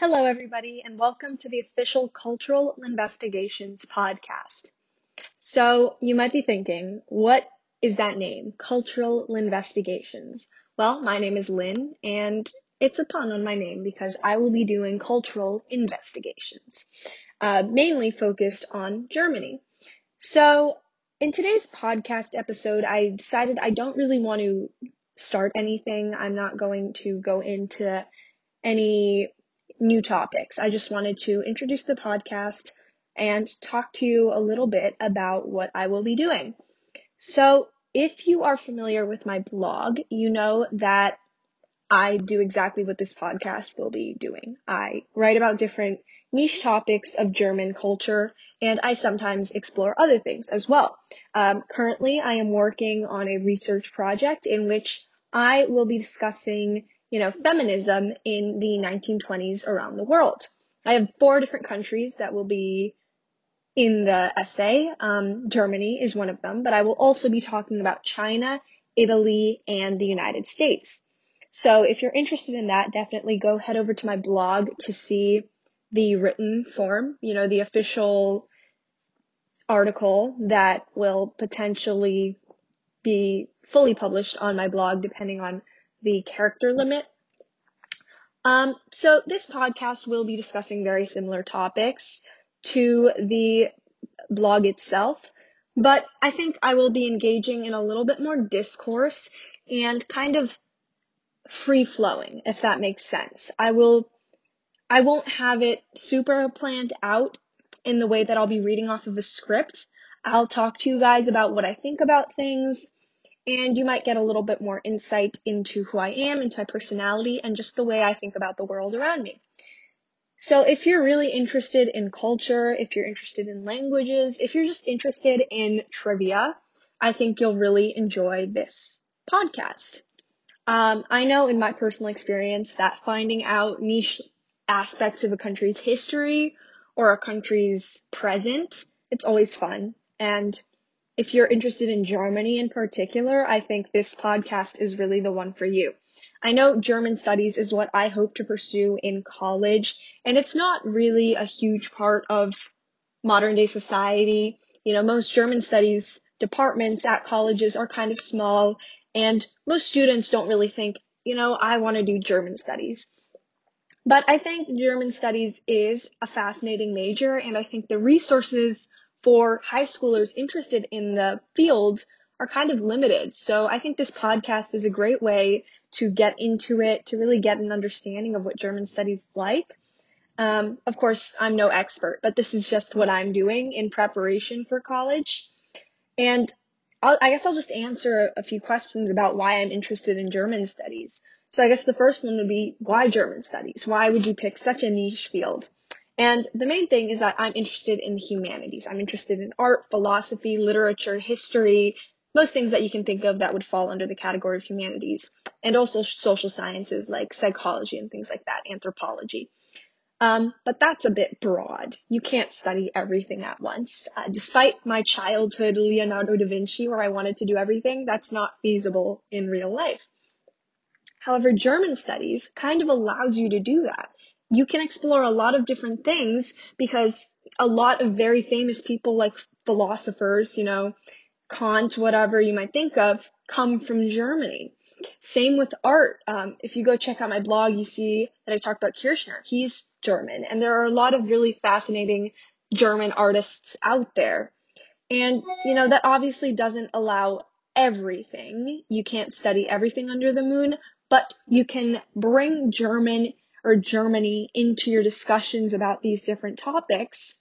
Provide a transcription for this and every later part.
Hello, everybody, and welcome to the official Cultural Investigations podcast. So, you might be thinking, what is that name? Cultural Investigations. Well, my name is Lynn, and it's a pun on my name because I will be doing cultural investigations, uh, mainly focused on Germany. So, in today's podcast episode, I decided I don't really want to start anything. I'm not going to go into any new topics. I just wanted to introduce the podcast and talk to you a little bit about what I will be doing. So, if you are familiar with my blog, you know that I do exactly what this podcast will be doing. I write about different niche topics of German culture, and I sometimes explore other things as well. Um, currently, I am working on a research project in which I will be discussing you know, feminism in the 1920s around the world. I have four different countries that will be in the essay. Um, Germany is one of them, but I will also be talking about China, Italy, and the United States. So if you're interested in that, definitely go head over to my blog to see the written form, you know, the official article that will potentially be fully published on my blog depending on the character limit. Um, so this podcast will be discussing very similar topics to the blog itself, but I think I will be engaging in a little bit more discourse and kind of free flowing, if that makes sense. I will, I won't have it super planned out in the way that I'll be reading off of a script. I'll talk to you guys about what I think about things and you might get a little bit more insight into who I am, into my personality, and just the way I think about the world around me. So if you're really interested in culture, if you're interested in languages, if you're just interested in trivia, I think you'll really enjoy this podcast. Um, I know in my personal experience that finding out niche aspects of a country's history or a country's present, it's always fun. And if you're interested in Germany in particular, I think this podcast is really the one for you. I know German studies is what I hope to pursue in college, and it's not really a huge part of modern day society. You know, most German studies departments at colleges are kind of small, and most students don't really think, you know, I want to do German studies. But I think German studies is a fascinating major, and I think the resources for high schoolers interested in the field are kind of limited. So I think this podcast is a great way to get into it, to really get an understanding of what German studies like. Um, of course, I'm no expert, but this is just what I'm doing in preparation for college. And I'll, i guess I'll just answer a few questions about why I'm interested in German studies. So I guess the first one would be why German studies? Why would you pick such a niche field? And the main thing is that I'm interested in the humanities. I'm interested in art, philosophy, literature, history, most things that you can think of that would fall under the category of humanities, and also social sciences like psychology and things like that, anthropology. Um, but that's a bit broad. You can't study everything at once. Uh, despite my childhood Leonardo da Vinci, where I wanted to do everything, that's not feasible in real life. However, German studies kind of allows you to do that you can explore a lot of different things because a lot of very famous people like philosophers, you know, Kant, whatever you might think of, come from Germany. Same with art. Um, if you go check out my blog, you see that I talk about Kirchner. He's German, and there are a lot of really fascinating German artists out there. And, you know, that obviously doesn't allow everything. You can't study everything under the moon, but you can bring German or Germany into your discussions about these different topics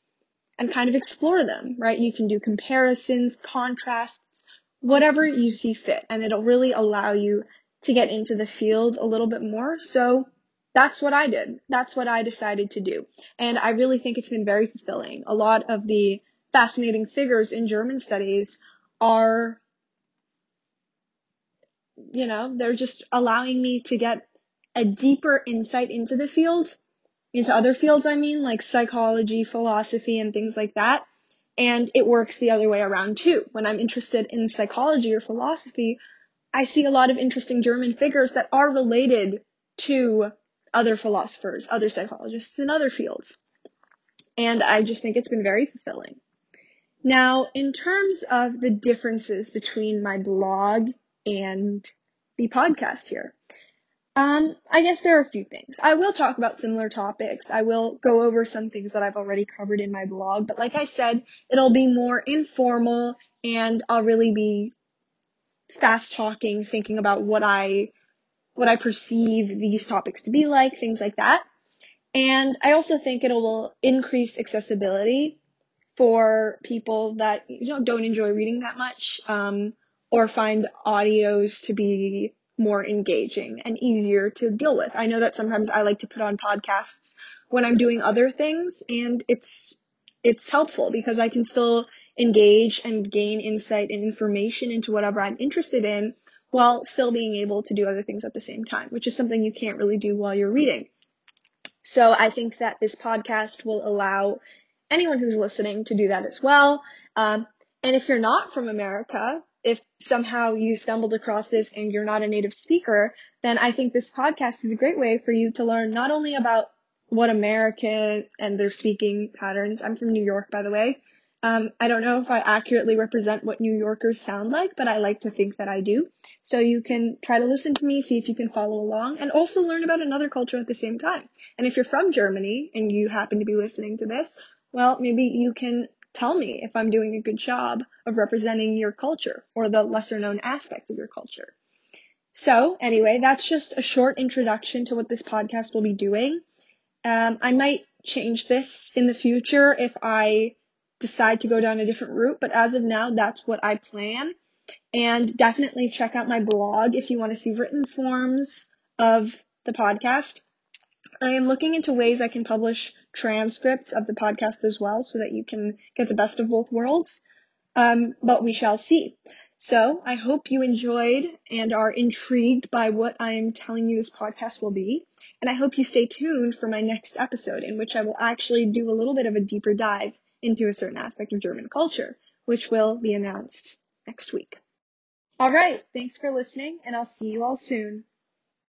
and kind of explore them, right? You can do comparisons, contrasts, whatever you see fit, and it'll really allow you to get into the field a little bit more. So that's what I did. That's what I decided to do. And I really think it's been very fulfilling. A lot of the fascinating figures in German studies are, you know, they're just allowing me to get a deeper insight into the field, into other fields, I mean, like psychology, philosophy, and things like that. And it works the other way around too. When I'm interested in psychology or philosophy, I see a lot of interesting German figures that are related to other philosophers, other psychologists in other fields. And I just think it's been very fulfilling. Now, in terms of the differences between my blog and the podcast here, um, I guess there are a few things. I will talk about similar topics. I will go over some things that I've already covered in my blog, but like I said, it'll be more informal and I'll really be fast talking, thinking about what I what I perceive these topics to be like, things like that. And I also think it will increase accessibility for people that you know don't enjoy reading that much, um, or find audios to be more engaging and easier to deal with. I know that sometimes I like to put on podcasts when I'm doing other things, and it's it's helpful because I can still engage and gain insight and information into whatever I'm interested in while still being able to do other things at the same time, which is something you can't really do while you're reading. So I think that this podcast will allow anyone who's listening to do that as well. Um, and if you're not from America, if somehow you stumbled across this and you're not a native speaker, then I think this podcast is a great way for you to learn not only about what American and their speaking patterns. I'm from New York, by the way. Um, I don't know if I accurately represent what New Yorkers sound like, but I like to think that I do. So you can try to listen to me, see if you can follow along, and also learn about another culture at the same time. And if you're from Germany and you happen to be listening to this, well, maybe you can tell me if I'm doing a good job of representing your culture or the lesser known aspects of your culture. So, anyway, that's just a short introduction to what this podcast will be doing. Um, I might change this in the future if I decide to go down a different route, but as of now, that's what I plan. And definitely check out my blog if you want to see written forms of the podcast. I am looking into ways I can publish transcripts of the podcast as well so that you can get the best of both worlds. Um, but we shall see. So I hope you enjoyed and are intrigued by what I am telling you this podcast will be. And I hope you stay tuned for my next episode in which I will actually do a little bit of a deeper dive into a certain aspect of German culture, which will be announced next week. All right. Thanks for listening and I'll see you all soon.